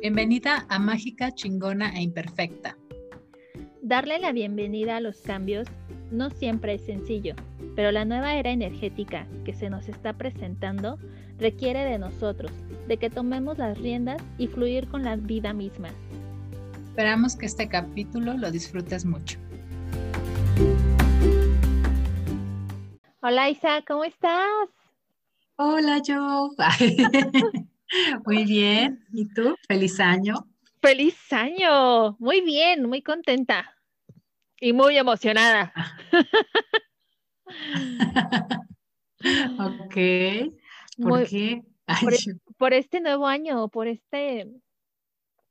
Bienvenida a Mágica, Chingona e Imperfecta. Darle la bienvenida a los cambios no siempre es sencillo, pero la nueva era energética que se nos está presentando requiere de nosotros, de que tomemos las riendas y fluir con la vida misma. Esperamos que este capítulo lo disfrutes mucho. Hola Isa, ¿cómo estás? Hola Joe. Muy bien. ¿Y tú? Feliz año. Feliz año. Muy bien, muy contenta y muy emocionada. ok. ¿Por qué? E, por, este nuevo año, por este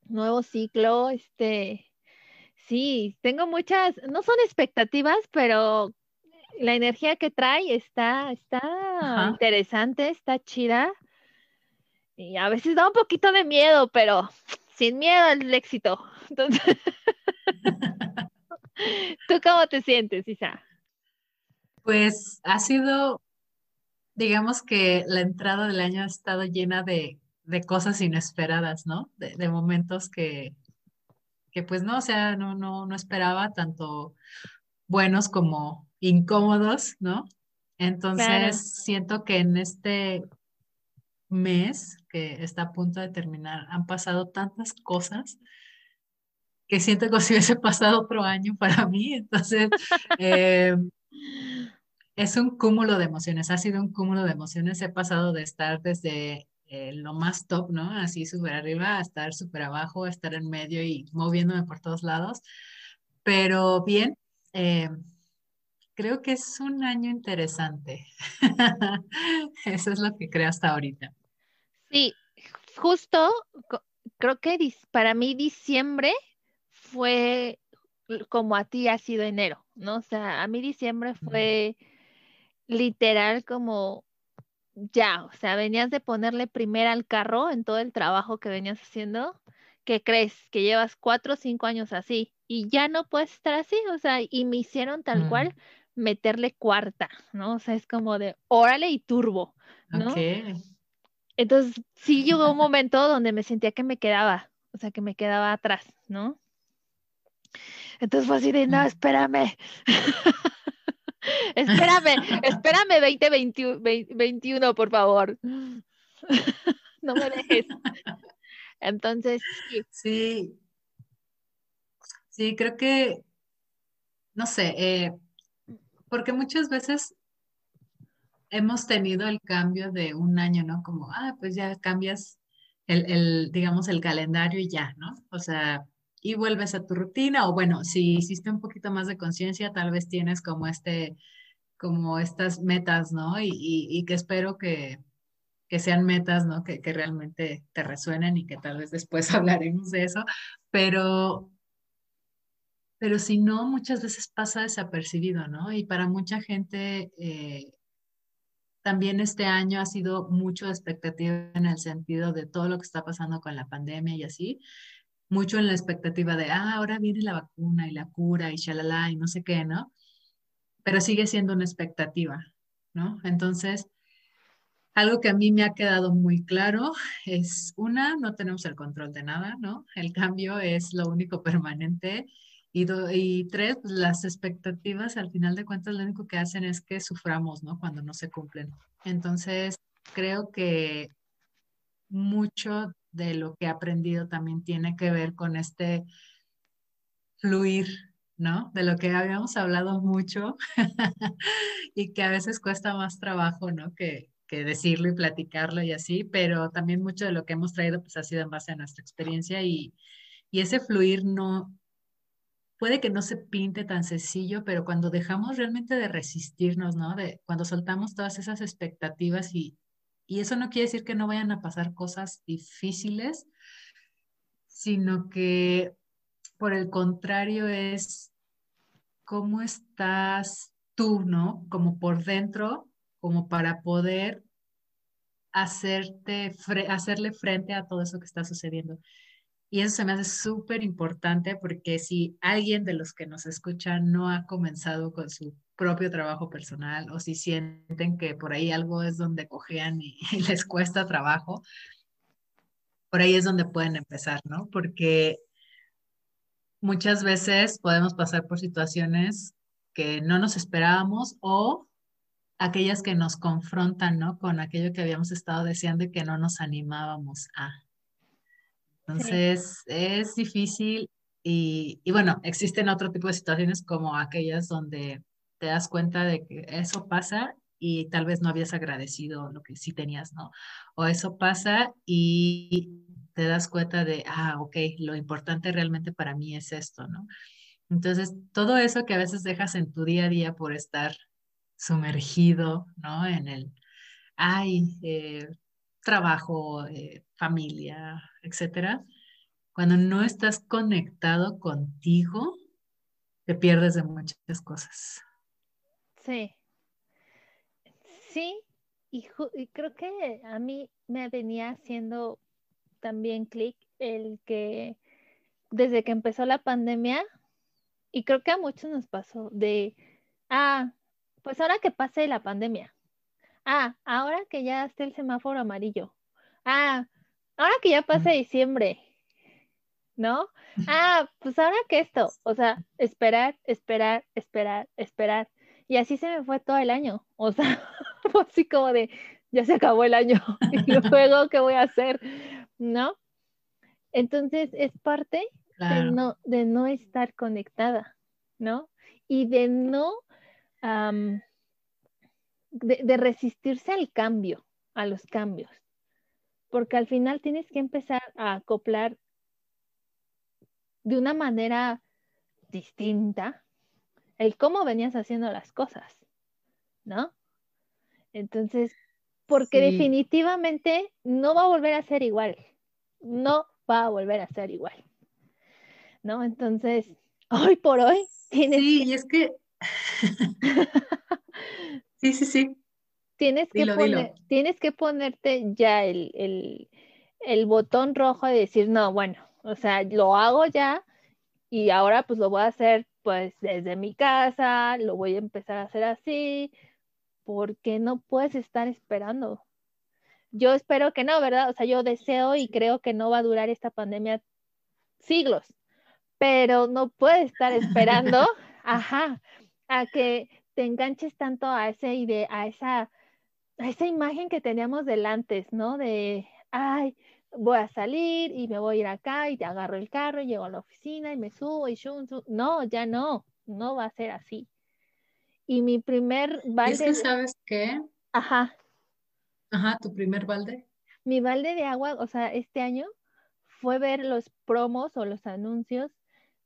nuevo ciclo, este, sí, tengo muchas, no son expectativas, pero la energía que trae está, está interesante, está chida. Y a veces da un poquito de miedo, pero sin miedo al éxito. Entonces, ¿tú cómo te sientes, Isa? Pues ha sido, digamos que la entrada del año ha estado llena de, cosas inesperadas, ¿no? De, momentos que, que, pues no, o sea, no, no, no esperaba tanto buenos como incómodos, ¿no? Entonces, siento que en este mes que está a punto de terminar han pasado tantas cosas que siento como si hubiese pasado otro año para mí. Entonces, eh, es un cúmulo de emociones, ha sido un cúmulo de emociones. He pasado de estar desde eh, lo más top, ¿no? Así súper arriba, a estar súper abajo, a estar en medio y moviéndome por todos lados. Pero bien, eh, creo que es un año interesante. Eso es lo que creo hasta ahorita. Sí, justo creo que para mí diciembre fue como a ti ha sido enero, ¿no? O sea, a mí diciembre fue literal como ya, o sea, venías de ponerle primera al carro en todo el trabajo que venías haciendo, que crees que llevas cuatro o cinco años así y ya no puedes estar así, o sea, y me hicieron tal cual meterle cuarta, ¿no? O sea, es como de órale y turbo, ¿no? Entonces, sí llegó un momento donde me sentía que me quedaba, o sea, que me quedaba atrás, ¿no? Entonces fue así de, no, espérame. espérame, espérame 2021, por favor. no me dejes. Entonces, sí. Sí, sí creo que, no sé, eh, porque muchas veces hemos tenido el cambio de un año, ¿no? Como, ah, pues ya cambias el, digamos, el calendario y ya, ¿no? O sea, y vuelves a tu rutina, o bueno, si hiciste un poquito más de conciencia, tal vez tienes como este, como estas metas, ¿no? Y, y, que espero que, que, sean metas, ¿no? Que, que realmente te resuenen y que tal vez después hablaremos de eso, pero pero si no, muchas veces pasa desapercibido, ¿no? Y para mucha gente, eh, también este año ha sido mucho expectativa en el sentido de todo lo que está pasando con la pandemia y así, mucho en la expectativa de, ah, ahora viene la vacuna y la cura y shalala y no sé qué, ¿no? Pero sigue siendo una expectativa, ¿no? Entonces, algo que a mí me ha quedado muy claro es, una, no tenemos el control de nada, ¿no? El cambio es lo único permanente y, tres, pues, las expectativas al final de cuentas lo único que hacen es que suframos, ¿no? Cuando no se cumplen. Entonces, creo que mucho de lo que he aprendido también tiene que ver con este fluir, ¿no? De lo que habíamos hablado mucho y que a veces cuesta más trabajo, ¿no? Que, que decirlo y platicarlo y así, pero también mucho de lo que hemos traído pues ha sido en base a nuestra experiencia y, y ese fluir no, puede que no se pinte tan sencillo, pero cuando dejamos realmente de resistirnos, ¿no? De cuando soltamos todas esas expectativas y, y eso no quiere decir que no vayan a pasar cosas difíciles, sino que por el contrario es cómo estás tú, ¿no? Como por dentro, como para poder hacerte, hacerle frente a todo eso que está sucediendo. Y eso se me hace súper importante porque si alguien de los que nos escuchan no ha comenzado con su propio trabajo personal o si sienten que por ahí algo es donde cojean y, les cuesta trabajo, por ahí es donde pueden empezar, ¿no? Porque muchas veces podemos pasar por situaciones que no nos esperábamos o aquellas que nos confrontan, ¿no? Con aquello que habíamos estado deseando y que no nos animábamos a. Entonces, es difícil y, y, bueno, existen otro tipo de situaciones como aquellas donde te das cuenta de que eso pasa y tal vez no habías agradecido lo que sí tenías, ¿no? O eso pasa y te das cuenta de, ah, ok, lo importante realmente para mí es esto, ¿no? Entonces, todo eso que a veces dejas en tu día a día por estar sumergido, ¿no? En el, ay, eh, trabajo, eh, familia, etcétera. Cuando no estás conectado contigo, te pierdes de muchas cosas. Sí. Sí, y, y creo que a mí me venía haciendo también clic el que desde que empezó la pandemia, y creo que a muchos nos pasó, de, ah, pues ahora que pase la pandemia, ah, ahora que ya esté el semáforo amarillo, ah, ahora que ya pase diciembre, ¿no? Ah, pues ahora que esto, o sea, esperar, esperar, esperar, esperar. Y así se me fue todo el año, o sea, así como de, ya se acabó el año, y luego, ¿qué voy a hacer? ¿No? Entonces es parte de, no, de no estar conectada, ¿no? Y de no, de, resistirse al cambio, a los cambios, porque al final tienes que empezar a acoplar de una manera distinta el cómo venías haciendo las cosas, ¿no? Entonces, porque definitivamente no va a volver a ser igual, no va a volver a ser igual. ¿no? Entonces, hoy por hoy tienes Sí, y es que... sí, sí, sí. Tienes que, tienes que ponerte ya el, el, botón rojo de decir, no, bueno, o sea, lo hago ya y ahora pues lo voy a hacer pues desde mi casa, lo voy a empezar a hacer así, porque no puedes estar esperando. Yo espero que no, ¿verdad? O sea, yo deseo y creo que no va a durar esta pandemia siglos, pero no puedes estar esperando, ajá, a que te enganches tanto a esa idea, a esa, a esa imagen que teníamos delante, ¿no? De, ay, voy a salir y me voy a ir acá y te agarro el carro y llego a la oficina y me subo y shun, no, ya no, no va a ser así. Y mi primer balde. Es que sabes qué. Ajá. Ajá, tu primer balde. Mi balde de agua, o sea, este año fue ver los promos o los anuncios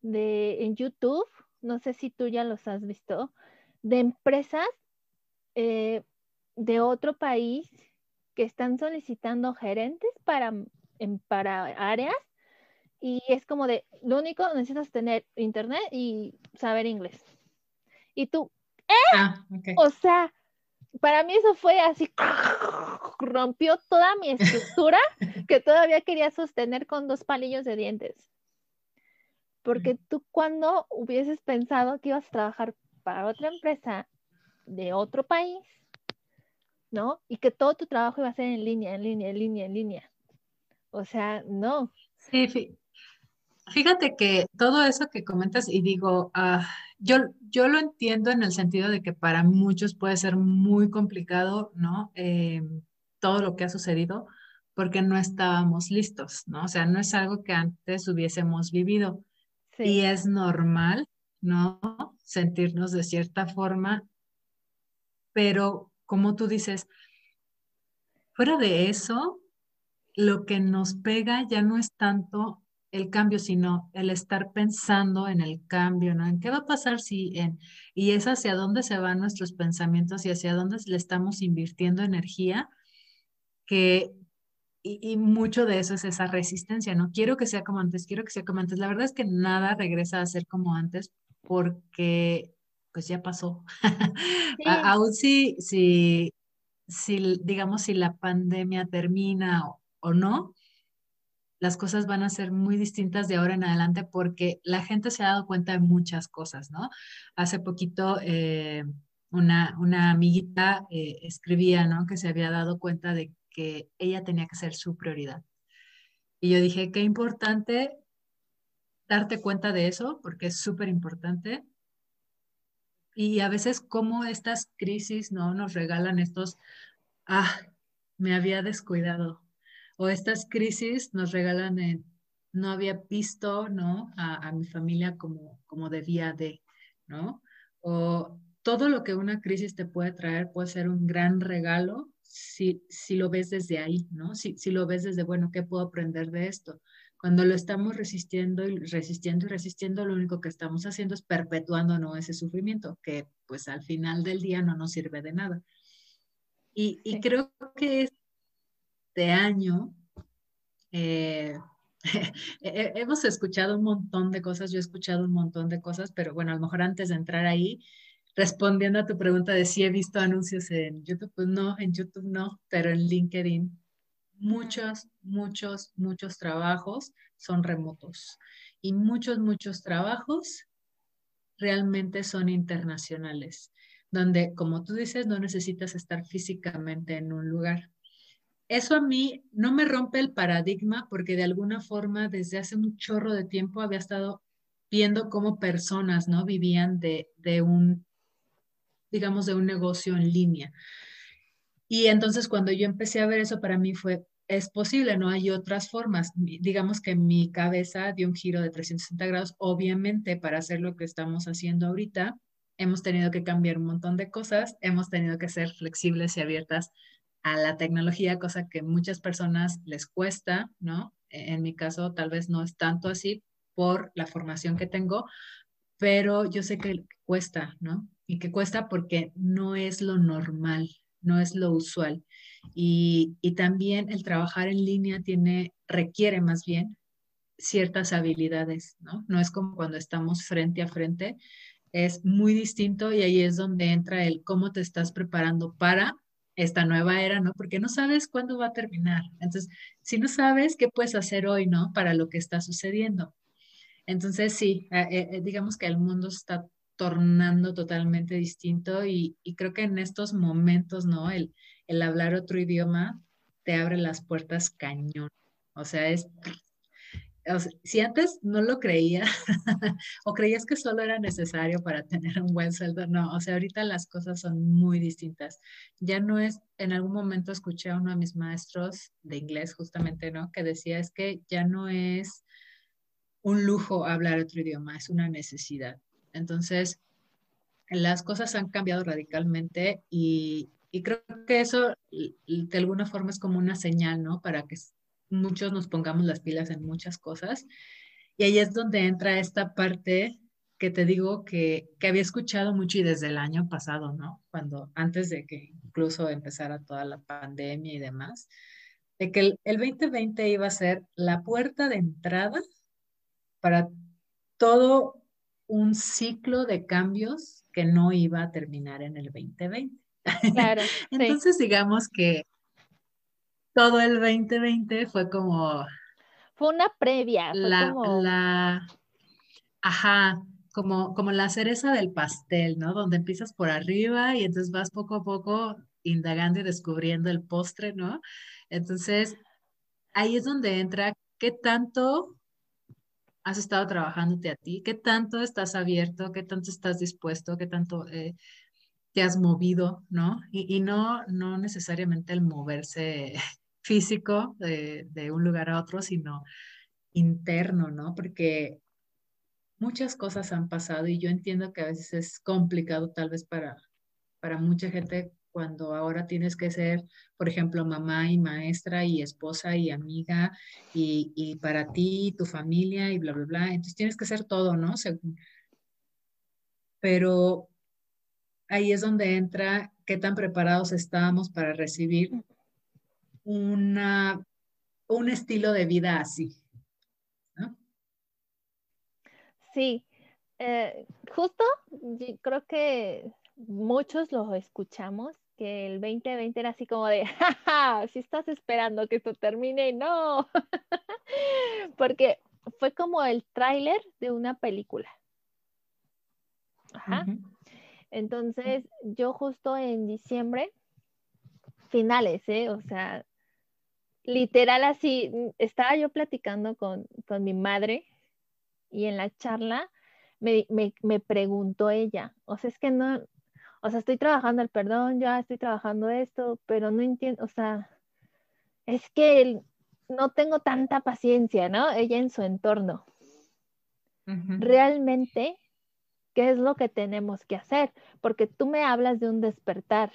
de en YouTube, no sé si tú ya los has visto, de empresas eh, de otro país que están solicitando gerentes para, para áreas y es como de, lo único necesitas tener internet y saber inglés. Y tú, ¿eh? Ah, o sea, para mí eso fue así, rompió toda mi estructura que todavía quería sostener con dos palillos de dientes. Porque tú cuando hubieses pensado que ibas a trabajar para otra empresa de otro país, ¿no? Y que todo tu trabajo iba a ser en línea, en línea, en línea, en línea. O sea, no. Sí, fíjate que todo eso que comentas y digo, ah, yo, yo lo entiendo en el sentido de que para muchos puede ser muy complicado, ¿no? Eh, todo lo que ha sucedido porque no estábamos listos, ¿no? O sea, no es algo que antes hubiésemos vivido. Y es normal, ¿no? Sentirnos de cierta forma, pero como tú dices, fuera de eso, lo que nos pega ya no es tanto el cambio, sino el estar pensando en el cambio, ¿no? En qué va a pasar si en, y es hacia dónde se van nuestros pensamientos y hacia dónde le estamos invirtiendo energía, que y, mucho de eso es esa resistencia, ¿no? Quiero que sea como antes, quiero que sea como antes. La verdad es que nada regresa a ser como antes porque pues ya pasó. Aún si, si, si, digamos, si la pandemia termina o, no, las cosas van a ser muy distintas de ahora en adelante porque la gente se ha dado cuenta de muchas cosas, ¿no? Hace poquito eh, una, una amiguita eh, escribía, ¿no? Que se había dado cuenta de que ella tenía que ser su prioridad. Y yo dije, qué importante darte cuenta de eso, porque es súper importante. Y a veces como estas crisis, ¿no? Nos regalan estos, ah, me había descuidado. O estas crisis nos regalan, no había visto, ¿no? A, a mi familia como, como debía de, ¿no? O todo lo que una crisis te puede traer puede ser un gran regalo si, si lo ves desde ahí, ¿no? Si, si lo ves desde, bueno, ¿qué puedo aprender de esto? Cuando lo estamos resistiendo y resistiendo y resistiendo, lo único que estamos haciendo es perpetuando ¿no? ese sufrimiento, que pues al final del día no nos sirve de nada. Y, y creo que este año eh, hemos escuchado un montón de cosas, yo he escuchado un montón de cosas, pero bueno, a lo mejor antes de entrar ahí, respondiendo a tu pregunta de si he visto anuncios en YouTube, pues no, en YouTube no, pero en LinkedIn muchos, muchos, muchos trabajos son remotos y muchos, muchos trabajos realmente son internacionales, donde, como tú dices, no necesitas estar físicamente en un lugar. Eso a mí no me rompe el paradigma porque de alguna forma desde hace un chorro de tiempo había estado viendo cómo personas, ¿no? Vivían de, de un digamos, de un negocio en línea. Y entonces cuando yo empecé a ver eso, para mí fue, es posible, ¿no? Hay otras formas. Digamos que mi cabeza dio un giro de 360 grados. Obviamente, para hacer lo que estamos haciendo ahorita, hemos tenido que cambiar un montón de cosas, hemos tenido que ser flexibles y abiertas a la tecnología, cosa que muchas personas les cuesta, ¿no? En mi caso, tal vez no es tanto así por la formación que tengo, pero yo sé que cuesta, ¿no? y que cuesta porque no es lo normal, no es lo usual. Y, también el trabajar en línea tiene, requiere más bien ciertas habilidades, ¿no? No es como cuando estamos frente a frente, es muy distinto y ahí es donde entra el cómo te estás preparando para esta nueva era, ¿no? Porque no sabes cuándo va a terminar. Entonces, si no sabes, ¿qué puedes hacer hoy, ¿no? Para lo que está sucediendo. Entonces, sí, eh, eh, digamos que el mundo está tornando totalmente distinto y, creo que en estos momentos, ¿no? El, el hablar otro idioma te abre las puertas cañón. O sea, es, si antes no lo creía o creías que solo era necesario para tener un buen sueldo, no, o sea, ahorita las cosas son muy distintas. Ya no es, en algún momento escuché a uno de mis maestros de inglés justamente, ¿no? Que decía es que ya no es un lujo hablar otro idioma, es una necesidad. Entonces, las cosas han cambiado radicalmente y, creo que eso de alguna forma es como una señal, ¿no? Para que muchos nos pongamos las pilas en muchas cosas. Y ahí es donde entra esta parte que te digo que, había escuchado mucho y desde el año pasado, ¿no? Cuando antes de que incluso empezara toda la pandemia y demás, de que el, el 2020 iba a ser la puerta de entrada para todo un ciclo de cambios que no iba a terminar en el 2020. Claro, Entonces, digamos que todo el 2020 fue como... Fue una previa. la, la, ajá, como, como la cereza del pastel, ¿no? Donde empiezas por arriba y entonces vas poco a poco indagando y descubriendo el postre, ¿no? Entonces, ahí es donde entra qué tanto has estado trabajándote a ti, qué tanto estás abierto, qué tanto estás dispuesto, qué tanto eh, te has movido, ¿no? Y, no, no necesariamente el moverse físico de, de, un lugar a otro, sino interno, ¿no? Porque muchas cosas han pasado y yo entiendo que a veces es complicado tal vez para, para mucha gente cuando ahora tienes que ser, por ejemplo, mamá y maestra y esposa y amiga y, para ti, tu familia y bla, bla, bla. Entonces tienes que ser todo, ¿no? Pero ahí es donde entra qué tan preparados estamos para recibir una, un estilo de vida así. Sí, eh, justo creo que muchos lo escuchamos que el 2020 era así como de, jaja, si estás esperando que esto termine, no, porque fue como el tráiler de una película. Ajá. Entonces, yo justo en diciembre, finales, ¿eh? O sea, literal así, estaba yo platicando con, con mi madre y en la charla me, me, me, preguntó ella, o sea, es que no, o sea, estoy trabajando el perdón, ya estoy trabajando esto, pero no entiendo, o sea, es que no tengo tanta paciencia, ¿no? Ella en su entorno. Realmente, ¿qué es lo que tenemos que hacer? Porque tú me hablas de un despertar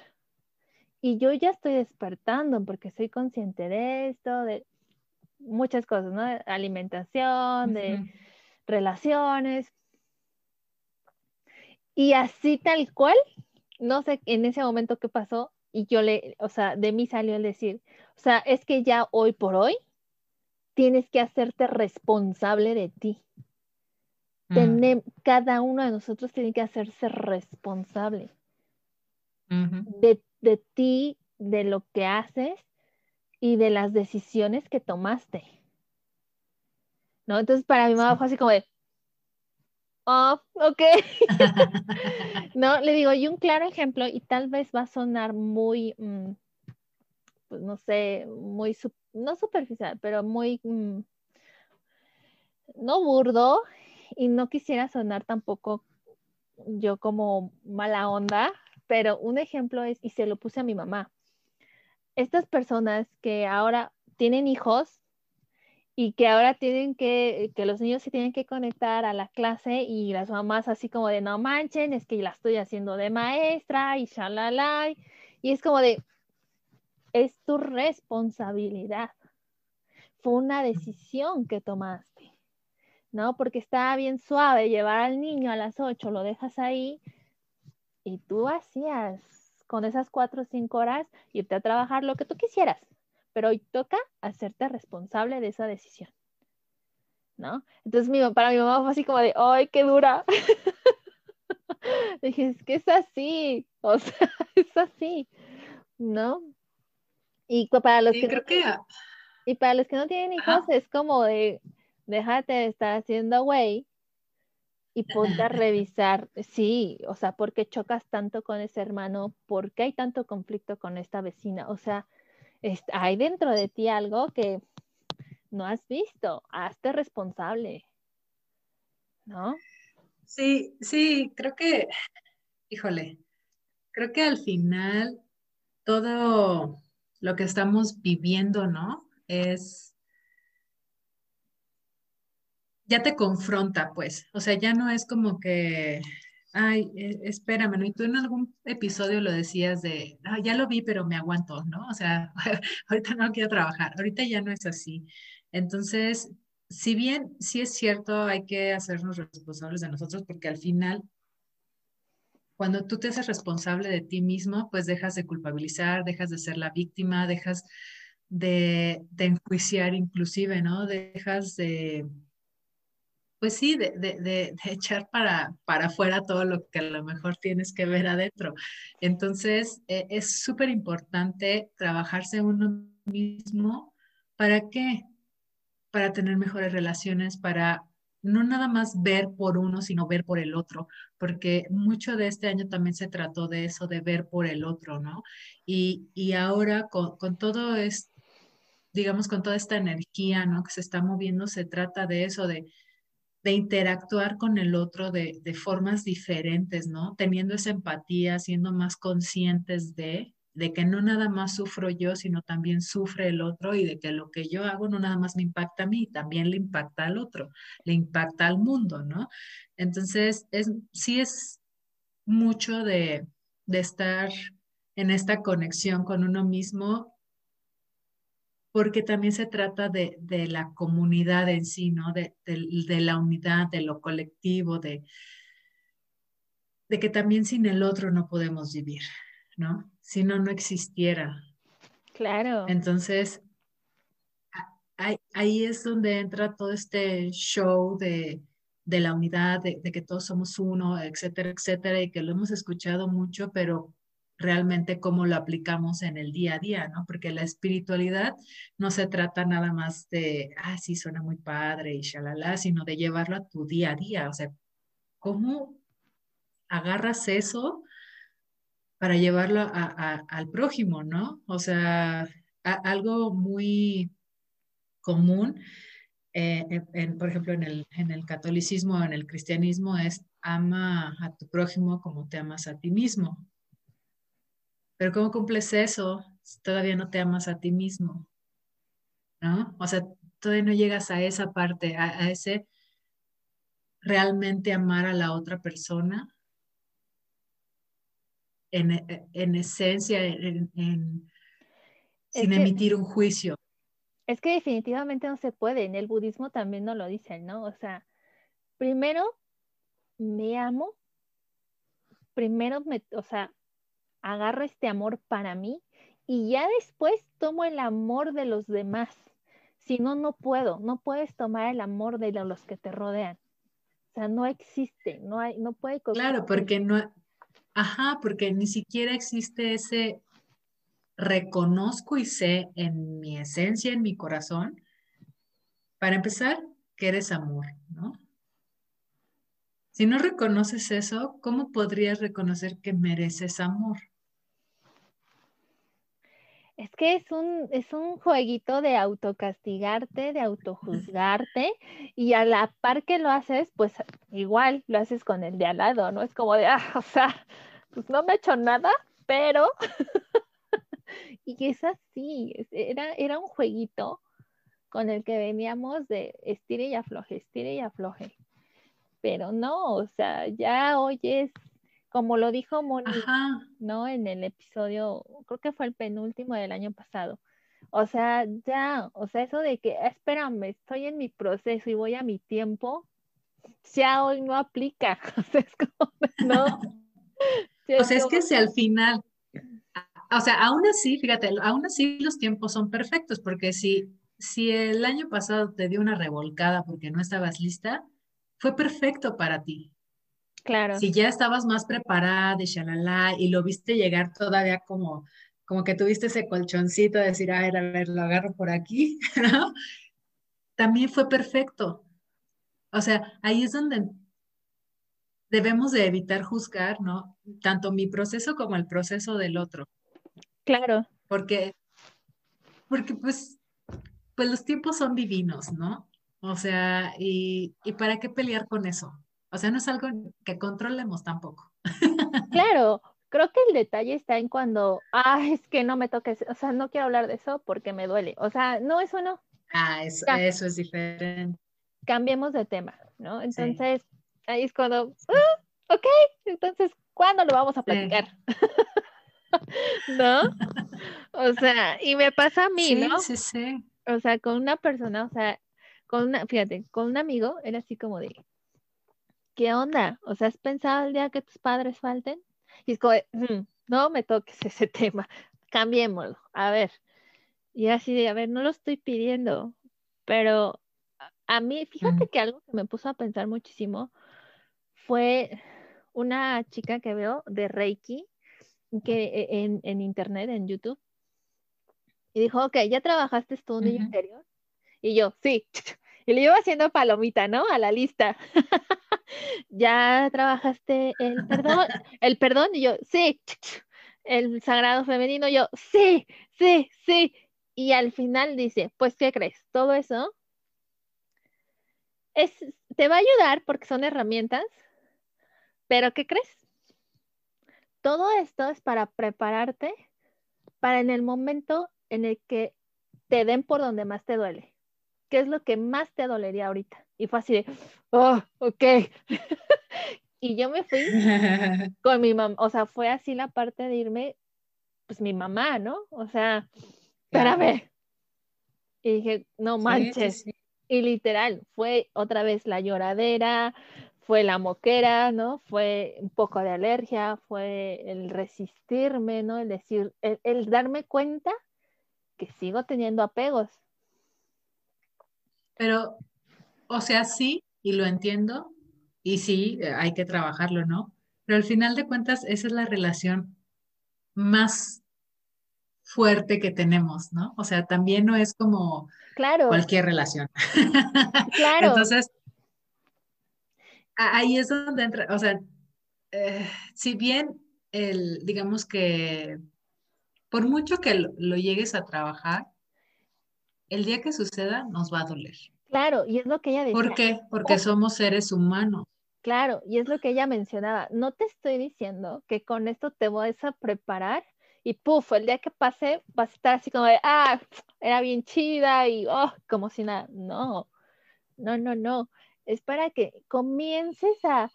y yo ya estoy despertando porque soy consciente de esto, de muchas cosas, ¿no? Alimentación, de relaciones. Y así tal cual, no sé en ese momento qué pasó y yo le, o sea, de mí salió el decir, o sea, es que ya hoy por hoy tienes que hacerte responsable de ti. Mm. cada uno de nosotros tiene que hacerse responsable de, de ti, de lo que haces y de las decisiones que tomaste. ¿No? Entonces para mi mamá fue así como de, oh, ok. no, le digo, y un claro ejemplo, y tal vez va a sonar muy, mm, pues no sé, muy, no superficial, pero muy, mm, no burdo, y no quisiera sonar tampoco yo como mala onda, pero un ejemplo es, y se lo puse a mi mamá, estas personas que ahora tienen hijos y que ahora tienen que, que los niños se tienen que conectar a la clase y las mamás así como de no manchen, es que la estoy haciendo de maestra y shalala. Y es como de, es tu responsabilidad. Fue una decisión que tomaste, ¿no? Porque estaba bien suave llevar al niño a las 8, lo dejas ahí y tú hacías con esas cuatro o cinco horas irte a trabajar lo que tú quisieras pero hoy toca hacerte responsable de esa decisión. ¿No? Entonces mi, para mi mamá fue así como de, ¡ay, qué dura! Dije, es que es así, o sea, es así, ¿no? Y para los que, creo que... y para los que no tienen hijos es como de, déjate de estar haciendo güey y ponte a revisar, sí, o sea, ¿por qué chocas tanto con ese hermano? ¿Por qué hay tanto conflicto con esta vecina? O sea, hay dentro de ti algo que no has visto, hazte responsable, ¿no? Sí, sí, creo que, híjole, creo que al final todo lo que estamos viviendo, ¿no? Es, ya te confronta, pues, o sea, ya no es como que ay, eh, espérame, ¿no? Y tú en algún episodio lo decías de, ah, ya lo vi, pero me aguanto, ¿no? O sea, ahorita no quiero trabajar, ahorita ya no es así. Entonces, si bien sí es cierto, hay que hacernos responsables de nosotros porque al final, cuando tú te haces responsable de ti mismo, pues dejas de culpabilizar, dejas de ser la víctima, dejas de, de enjuiciar inclusive, ¿no? Dejas de pues sí, de, echar para, para afuera todo lo que a lo mejor tienes que ver adentro. Entonces, eh, es súper importante trabajarse uno mismo. ¿Para qué? Para tener mejores relaciones, para no nada más ver por uno, sino ver por el otro, porque mucho de este año también se trató de eso, de ver por el otro, ¿no? Y, ahora con, con todo esto, digamos, con toda esta energía, ¿no? Que se está moviendo, se trata de eso, de de interactuar con el otro de, formas diferentes, ¿no? Teniendo esa empatía, siendo más conscientes de, de que no nada más sufro yo, sino también sufre el otro y de que lo que yo hago no nada más me impacta a mí, también le impacta al otro, le impacta al mundo, ¿no? Entonces, es, sí es mucho de, de estar en esta conexión con uno mismo porque también se trata de, la comunidad en sí, ¿no? De, la unidad, de lo colectivo, de, de que también sin el otro no podemos vivir, ¿no? Si no, no existiera. Claro. Entonces, ahí, es donde entra todo este show de, de la unidad, de, que todos somos uno, etcétera, etcétera, y que lo hemos escuchado mucho, pero realmente cómo lo aplicamos en el día a día, ¿no? Porque la espiritualidad no se trata nada más de, ah, sí, suena muy padre y shalala, sino de llevarlo a tu día a día. O sea, ¿cómo agarras eso para llevarlo al prójimo, ¿no? O sea, algo muy común, eh, por ejemplo, en el, en el catolicismo o en el cristianismo es ama a tu prójimo como te amas a ti mismo. Pero ¿cómo cumples eso si todavía no te amas a ti mismo? ¿No? O sea, todavía no llegas a esa parte, a, ese realmente amar a la otra persona en, esencia, sin emitir un juicio. Es que definitivamente no se puede, en el budismo también no lo dicen, ¿no? O sea, primero me amo, primero me, o sea, agarro este amor para mí y ya después tomo el amor de los demás. Si no, no puedo, no puedes tomar el amor de los que te rodean. O sea, no existe, no hay, no puede. Claro, porque no, ajá, porque ni siquiera existe ese reconozco y sé en mi esencia, en mi corazón, para empezar, que eres amor, ¿no? Si no reconoces eso, ¿cómo podrías reconocer que mereces amor? Es que es un, es un jueguito de autocastigarte, de autojuzgarte, y a la par que lo haces, pues igual lo haces con el de al lado, ¿no? Es como de, ah, o sea, pues no me he hecho nada, pero Y es así, era, era un jueguito con el que veníamos de estire y afloje, estire y afloje. Pero no, o sea, ya hoy es, como lo dijo Moni, ¿no? En el episodio, creo que fue el penúltimo del año pasado. O sea, ya, o sea, eso de que, espérame, estoy en mi proceso y voy a mi tiempo, ya hoy no aplica. O sea, es como, no. o sea, es que si al final o sea, aún así, fíjate, aún así los tiempos son perfectos, porque si, si el año pasado te dio una revolcada porque no estabas lista, fue perfecto para ti. Claro. Si ya estabas más preparada de shalala y lo viste llegar todavía como, como que tuviste ese colchoncito de decir, a ver, a ver, lo agarro por aquí, ¿no? También fue perfecto. O sea, ahí es donde debemos de evitar juzgar, ¿no? Tanto mi proceso como el proceso del otro. Claro. Porque, porque pues, pues los tiempos son divinos, ¿no? O sea, y, y para qué pelear con eso? O sea, no es algo que controlemos tampoco. Claro, creo que el detalle está en cuando, ah, es que no me toques, o sea, no quiero hablar de eso porque me duele. O sea, no, eso no. Ah, eso, eso es diferente. Cambiemos de tema, ¿no? Entonces, ahí es cuando, ah, ok, entonces, ¿cuándo lo vamos a platicar? ¿no? O sea, y me pasa a mí, ¿no? Sí, sí. O sea, con una persona, o sea, con una, fíjate, con un amigo, era así como de, ¿qué onda? O sea, ¿has pensado el día que tus padres falten? Y es como, mm, no me toques ese tema, cambiémoslo, a ver. Y así de, a ver, no lo estoy pidiendo, pero a mí, fíjate mm. que algo que me puso a pensar muchísimo fue una chica que veo de Reiki, que e, en, en, internet, en YouTube, y dijo, ok, ¿ya trabajaste tu niño interior? Y yo, sí. Y le iba haciendo palomita, ¿no? A la lista. ¿Ya trabajaste el perdón? El perdón, y yo, sí. El sagrado femenino, yo, sí, sí, sí. Y al final dice, pues, ¿qué crees? Todo eso es, te va a ayudar porque son herramientas, pero ¿qué crees? todo esto es para prepararte para en el momento en el que te den por donde más te duele. ¿Qué es lo que más te dolería ahorita? Y fue así de, oh, ok. y yo me fui con mi mamá, o sea, fue así la parte de irme, pues mi mamá, ¿no? O sea, espérame. Y dije, no manches. Y literal, fue otra vez la lloradera, fue la moquera, ¿no? Fue un poco de alergia, fue el resistirme, ¿no? El decir, el, darme cuenta que sigo teniendo apegos. Pero, o sea, sí, y lo entiendo, y sí, eh, hay que trabajarlo, ¿no? Pero al final de cuentas, esa es la relación más fuerte que tenemos, ¿no? O sea, también no es como claro. cualquier relación. Claro. Entonces, ahí es donde entra, o sea, eh, si bien el, digamos que por mucho que lo, llegues a trabajar, el día que suceda nos va a doler. Claro, y es lo que ella decía. ¿Por qué? Porque somos seres humanos. Claro, y es lo que ella mencionaba. No te estoy diciendo que con esto te vas a preparar y puf, el día que pase vas a estar así como de, ah, era bien chida y, oh, como si nada. No, no, no, no. Es para que comiences a,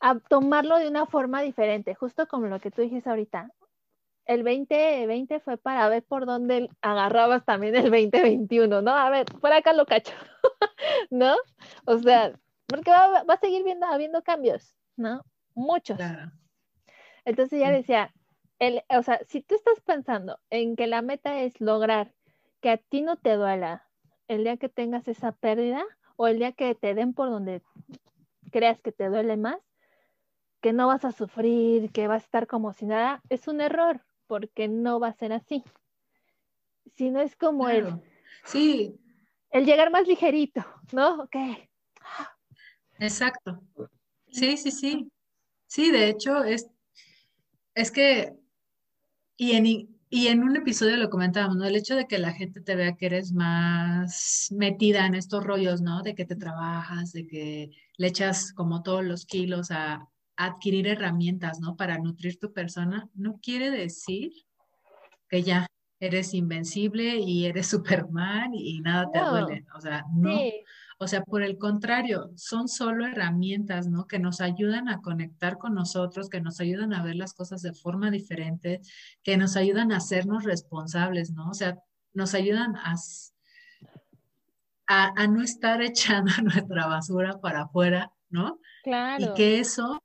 a tomarlo de una forma diferente, justo como lo que tú dijiste ahorita el 2020 fue para ver por dónde agarrabas también el 2021, ¿no? A ver, por acá lo cacho, ¿no? O sea, porque va, a seguir viendo, habiendo cambios, ¿no? Muchos. Entonces ya decía, el, o sea, si tú estás pensando en que la meta es lograr que a ti no te duela el día que tengas esa pérdida o el día que te den por donde creas que te duele más, que no vas a sufrir, que vas a estar como si nada, es un error, porque no va a ser así. Si no es como el, sí. el llegar más ligerito, ¿no? Ok. Exacto. Sí, sí, sí. Sí, de hecho, es, es que, y en, y en un episodio lo comentábamos, ¿no? El hecho de que la gente te vea que eres más metida en estos rollos, ¿no? De que te trabajas, de que le echas como todos los kilos a, adquirir herramientas, ¿no? Para nutrir tu persona, no quiere decir que ya eres invencible y eres Superman y nada te duele. O sea, no. O sea, por el contrario, son solo herramientas, ¿no? Que nos ayudan a conectar con nosotros, que nos ayudan a ver las cosas de forma diferente, que nos ayudan a hacernos responsables, ¿no? O sea, nos ayudan a, a, a no estar echando nuestra basura para afuera, ¿no? Claro. Y que eso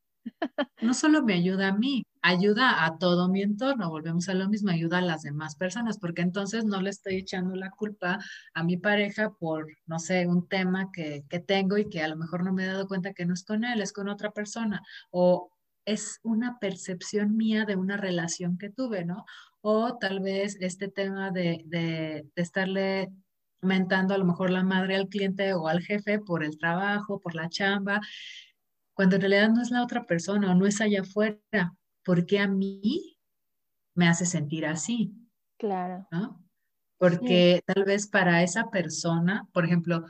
no solo me ayuda a mí, ayuda a todo mi entorno, volvemos a lo mismo, ayuda a las demás personas, porque entonces no le estoy echando la culpa a mi pareja por, no sé, un tema que, que tengo y que a lo mejor no me he dado cuenta que no es con él, es con otra persona, o es una percepción mía de una relación que tuve, ¿no? O tal vez este tema de, de, de estarle mentando a lo mejor la madre al cliente o al jefe por el trabajo, por la chamba, cuando en realidad no es la otra persona o no es allá afuera, porque a mí me hace sentir así. Claro. ¿no? Porque tal vez para esa persona, por ejemplo,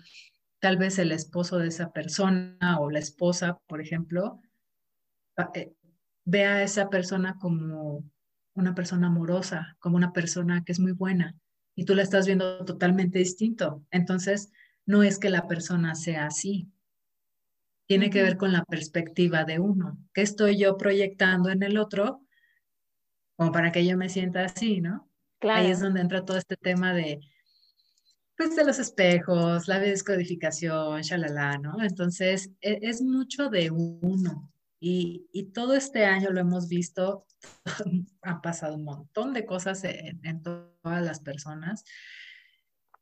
tal vez el esposo de esa persona o la esposa, por ejemplo, eh, vea a esa persona como una persona amorosa, como una persona que es muy buena, y tú la estás viendo totalmente distinto. Entonces, no es que la persona sea así, tiene que ver con la perspectiva de uno. ¿Qué estoy yo proyectando en el otro? Como para que yo me sienta así, ¿no? Claro. Ahí es donde entra todo este tema de, pues, de los espejos, la descodificación, shalala, ¿no? Entonces, e, es, mucho de uno. Y, todo este año lo hemos visto, han pasado un montón de cosas en, todas las personas.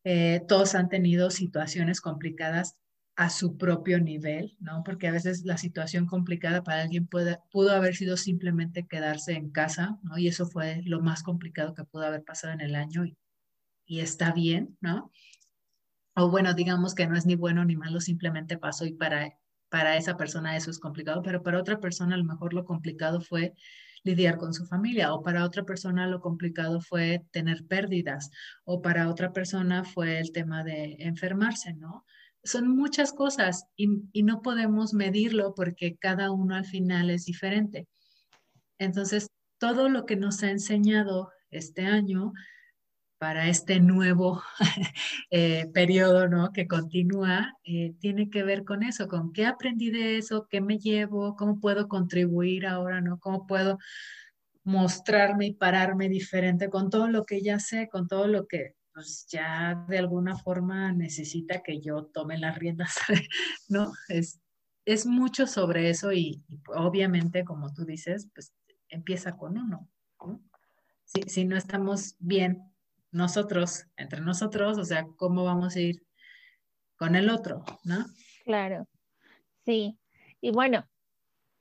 Eh, todos han tenido situaciones complicadas a su propio nivel, ¿no? Porque a veces la situación complicada para alguien pudo haber sido simplemente quedarse en casa, ¿no? Y eso fue lo más complicado que pudo haber pasado en el año y, y está bien, ¿no? O bueno, digamos que no es ni bueno ni malo, simplemente pasó y para, para esa persona eso es complicado, pero para otra persona a lo mejor lo complicado fue lidiar con su familia, o para otra persona lo complicado fue tener pérdidas, o para otra persona fue el tema de enfermarse, ¿no? Son muchas cosas y, no podemos medirlo porque cada uno al final es diferente. Entonces, todo lo que nos ha enseñado este año para este nuevo eh, periodo ¿no? que continúa, eh, tiene que ver con eso, con qué aprendí de eso, qué me llevo, cómo puedo contribuir ahora, ¿no? Cómo puedo mostrarme y pararme diferente con todo lo que ya sé, con todo lo que pues ya de alguna forma necesita que yo tome las riendas, ¿no? Es, es mucho sobre eso y, obviamente, como tú dices, pues empieza con uno, ¿no? Si, si no estamos bien nosotros, entre nosotros, o sea, ¿cómo vamos a ir con el otro, ¿no? Claro, sí. Y bueno,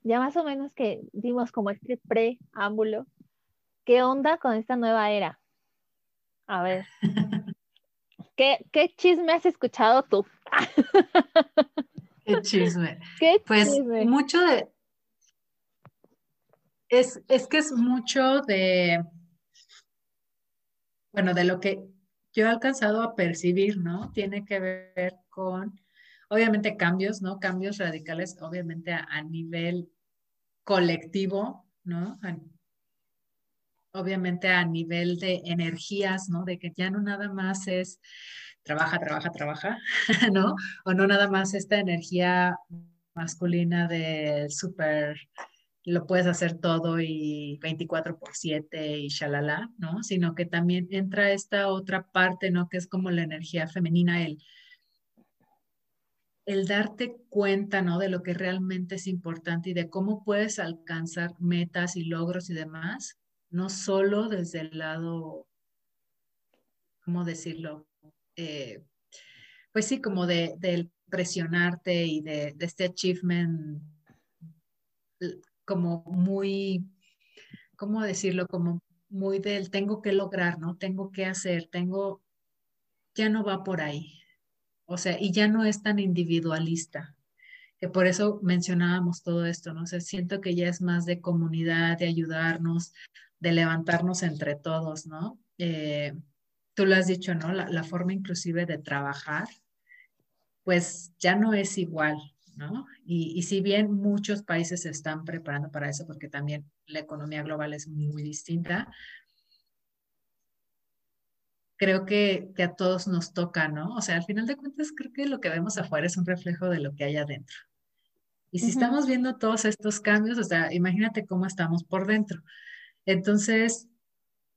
ya más o menos que dimos como este preámbulo, ¿qué onda con esta nueva era? A ver. ¿Qué, ¿Qué chisme has escuchado tú? ¿Qué chisme? pues mucho de... Es, es que es mucho de... bueno, de lo que yo he alcanzado a percibir, ¿no? Tiene que ver con, obviamente, cambios, ¿no? Cambios radicales, obviamente, a, nivel colectivo, ¿no? Obviamente a nivel de energías, ¿no? De que ya no nada más es trabaja, trabaja, trabaja, ¿no? O no nada más esta energía masculina de súper, lo puedes hacer todo y 24 por 7 y shalala, ¿no? Sino que también entra esta otra parte, ¿no? Que es como la energía femenina, el, el darte cuenta, ¿no? De lo que realmente es importante y de cómo puedes alcanzar metas y logros y demás, no solo desde el lado, ¿cómo decirlo? Eh, pues sí, como de, del presionarte y de, este achievement como muy, ¿cómo decirlo? Como muy del tengo que lograr, ¿no? Tengo que hacer, tengo, ya no va por ahí. O sea, y ya no es tan individualista, que por eso mencionábamos todo esto, ¿no? O siento que ya es más de comunidad, de ayudarnos, de levantarnos entre todos, ¿no? Eh, tú lo has dicho, ¿no? La, forma inclusive de trabajar, pues ya no es igual, ¿no? Y, si bien muchos países se están preparando para eso, porque también la economía global es muy distinta, creo que, que, a todos nos toca, ¿no? O sea, al final de cuentas, creo que lo que vemos afuera es un reflejo de lo que hay adentro. Y si estamos viendo todos estos cambios, o sea, imagínate cómo estamos por dentro. Entonces,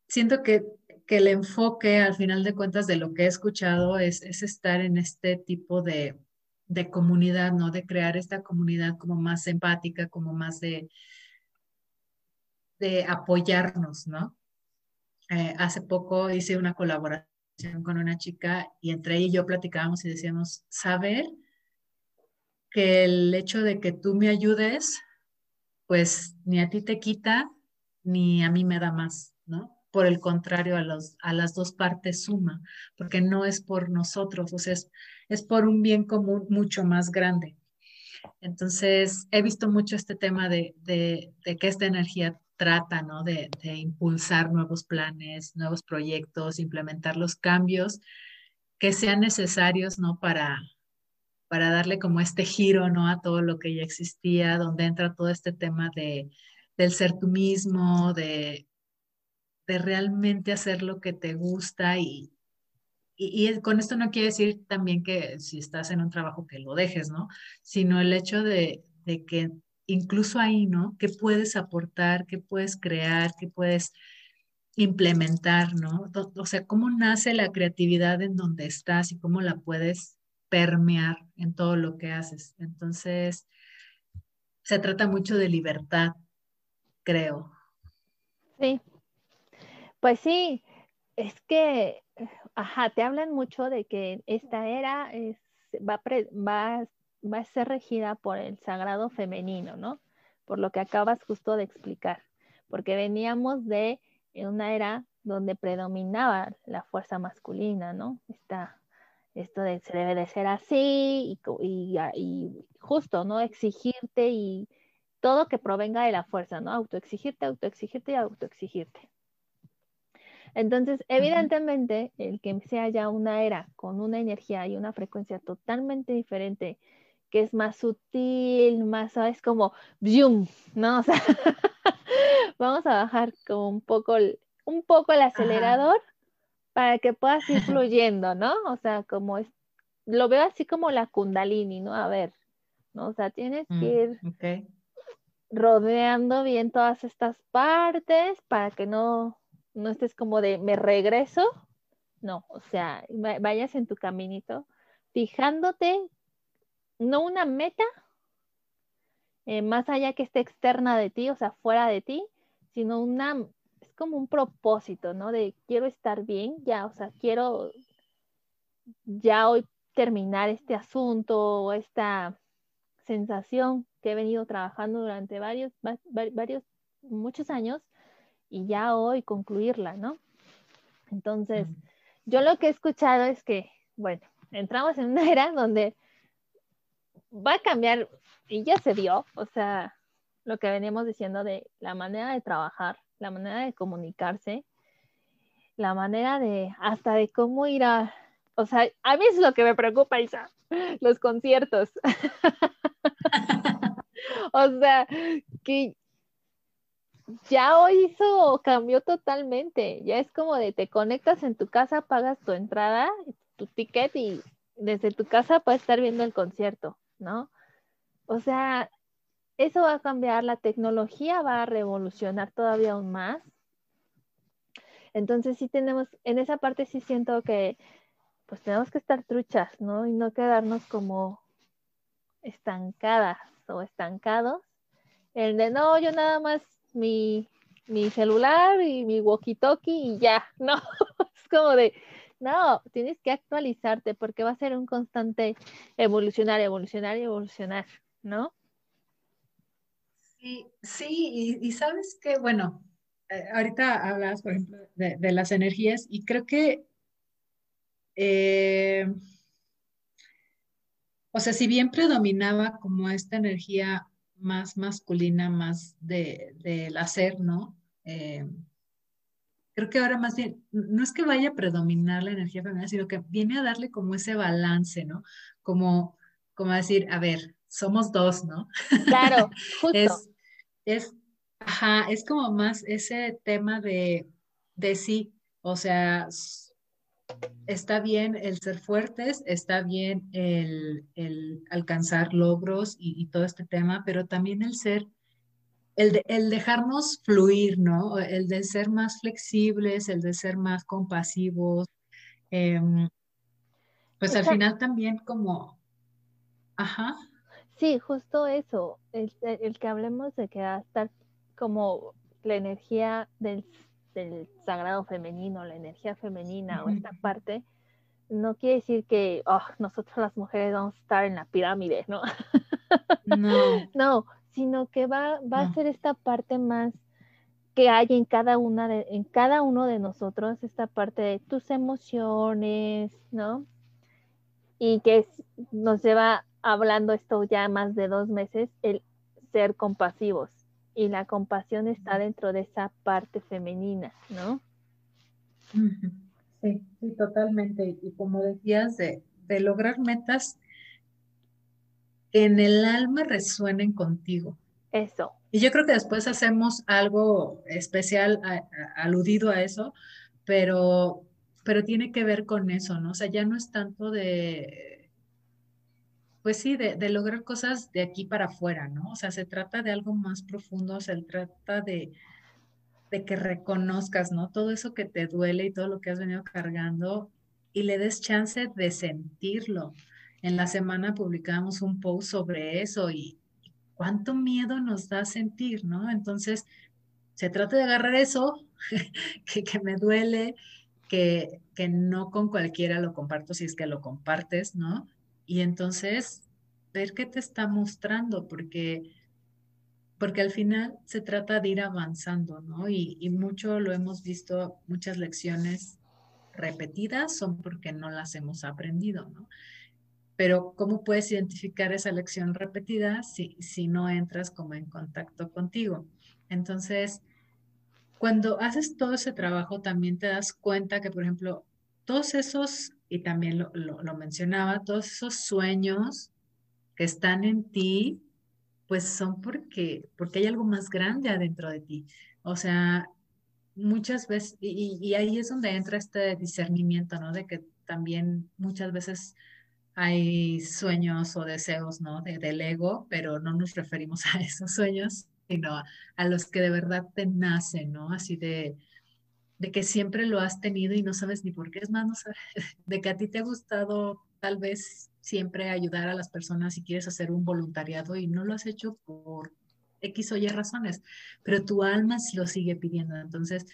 siento que, el enfoque, al final de cuentas, de lo que he escuchado es, estar en este tipo de, comunidad, ¿no? De crear esta comunidad como más empática, como más de, de apoyarnos, ¿no? Eh, hace poco hice una colaboración con una chica y entre ella y yo platicábamos y decíamos, saber que el hecho de que tú me ayudes, pues ni a ti te quita, ni a mí me da más, ¿no? Por el contrario, a, los, a las dos partes suma, porque no es por nosotros, o sea, es, por un bien común mucho más grande. Entonces, he visto mucho este tema de, de, que esta energía trata, ¿no? De, de, impulsar nuevos planes, nuevos proyectos, implementar los cambios que sean necesarios, ¿no? Para, para darle como este giro, ¿no? A todo lo que ya existía, donde entra todo este tema de, del ser tú mismo, de, de realmente hacer lo que te gusta y, y, con esto no quiere decir también que si estás en un trabajo que lo dejes, ¿no? Sino el hecho de, de que incluso ahí, ¿no? ¿Qué puedes aportar? ¿Qué puedes crear? ¿Qué puedes implementar, ¿no? O sea, ¿cómo nace la creatividad en donde estás y cómo la puedes permear en todo lo que haces? Entonces, se trata mucho de libertad, creo. Sí, pues sí, es que, ajá, te hablan mucho de que esta era va, va, va a ser regida por el sagrado femenino, ¿no? Por lo que acabas justo de explicar, porque veníamos de una era donde predominaba la fuerza masculina, ¿no? Esta, esto de se debe de ser así y, y, y justo, ¿no? Exigirte y todo que provenga de la fuerza, ¿no? Autoexigirte, autoexigirte y autoexigirte. Entonces, evidentemente, el que sea ya una era con una energía y una frecuencia totalmente diferente, que es más sutil, más, ¿sabes? Como, ¡bium! ¿no? O sea, vamos a bajar como un poco, un poco el acelerador para que puedas ir fluyendo, ¿no? O sea, como es, lo veo así como la kundalini, ¿no? A ver, ¿no? O sea, tienes que mm, ir rodeando bien todas estas partes para que no, no estés como de me regreso. No, o sea, vayas en tu caminito, fijándote, no una meta, eh, más allá que esté externa de ti, o sea, fuera de ti, sino una, es como un propósito, ¿no? De quiero estar bien, ya, o sea, quiero ya hoy terminar este asunto, esta sensación que he venido trabajando durante varios, varios, muchos años y ya hoy concluirla, ¿no? Entonces, yo lo que he escuchado es que, bueno, entramos en una era donde va a cambiar, y ya se vio, o sea, lo que veníamos diciendo de la manera de trabajar, la manera de comunicarse, la manera de, hasta de cómo ir a, o sea, a mí es lo que me preocupa, Isa, los conciertos. o sea, que ya hoy hizo, cambió totalmente. Ya es como de te conectas en tu casa, pagas tu entrada, tu ticket y desde tu casa puedes estar viendo el concierto, ¿no? O sea, eso va a cambiar, la tecnología va a revolucionar todavía aún más. Entonces sí tenemos, en esa parte sí siento que pues tenemos que estar truchas, ¿no? Y no quedarnos como estancadas o estancados. El de no, yo nada más mi, celular y mi walkie-talkie y ya, no, es como de, no, tienes que actualizarte porque va a ser un constante evolucionar, evolucionar y evolucionar, ¿no? Sí, sí, y, sabes que, bueno, eh, ahorita hablas, por ejemplo, de, las energías y creo que, eh, o sea, si bien predominaba como esta energía más masculina, más de, del hacer, ¿no? Eh, creo que ahora más bien, no es que vaya a predominar la energía femenina, sino que viene a darle como ese balance, ¿no? Como, como decir, a ver, somos dos, ¿no? Claro, justo. es, es, ajá, es como más ese tema de, de sí, o sea, está bien el ser fuertes, está bien el, alcanzar logros y, todo este tema, pero también el ser, el, el, dejarnos fluir, ¿no? El de ser más flexibles, el de ser más compasivos. Em, pues al final también como, ajá. Sí, justo eso, el, el que hablemos de que estar como la energía del del sagrado femenino, la energía femenina o esta parte, no quiere decir que oh, nosotros las mujeres vamos a estar en la pirámide, ¿no? No. no, sino que va, va a ser esta parte más que hay en cada una de, en cada uno de nosotros, esta parte de tus emociones, ¿no? Y que nos lleva hablando esto ya más de dos meses, el ser compasivos, y la compasión está dentro de esa parte femenina, ¿no? Sí, sí, totalmente. Y como decías, de, lograr metas que en el alma resuenen contigo. Eso. Y yo creo que después hacemos algo especial aludido a eso, pero, pero tiene que ver con eso, ¿no? O sea, ya no es tanto de pues sí, de, lograr cosas de aquí para afuera, ¿no? O sea, se trata de algo más profundo, se trata de, de que reconozcas, ¿no? Todo eso que te duele y todo lo que has venido cargando y le des chance de sentirlo. En la semana publicamos un post sobre eso y cuánto miedo nos da sentir, ¿no? Entonces, se trata de agarrar eso que, que me duele, que, que no con cualquiera lo comparto si es que lo compartes, ¿no? Y entonces, ver qué te está mostrando, porque, porque al final se trata de ir avanzando, ¿no? Y, mucho lo hemos visto, muchas lecciones repetidas son porque no las hemos aprendido, ¿no? Pero ¿cómo puedes identificar esa lección repetida si, si no entras como en contacto contigo? Entonces, cuando haces todo ese trabajo, también te das cuenta que, por ejemplo, todos esos y también lo, mencionaba, todos esos sueños que están en ti, pues son porque, porque hay algo más grande adentro de ti. O sea, muchas veces, y, ahí es donde entra este discernimiento, ¿no? De que también muchas veces hay sueños o deseos, ¿no? De, del ego, pero no nos referimos a esos sueños, sino a, a los que de verdad te nacen, ¿no? Así de, de que siempre lo has tenido y no sabes ni por qué. Es más, no sabes, de que a ti te ha gustado tal vez siempre ayudar a las personas si quieres hacer un voluntariado y no lo has hecho por X o Y razones, pero tu alma lo sigue pidiendo. Entonces,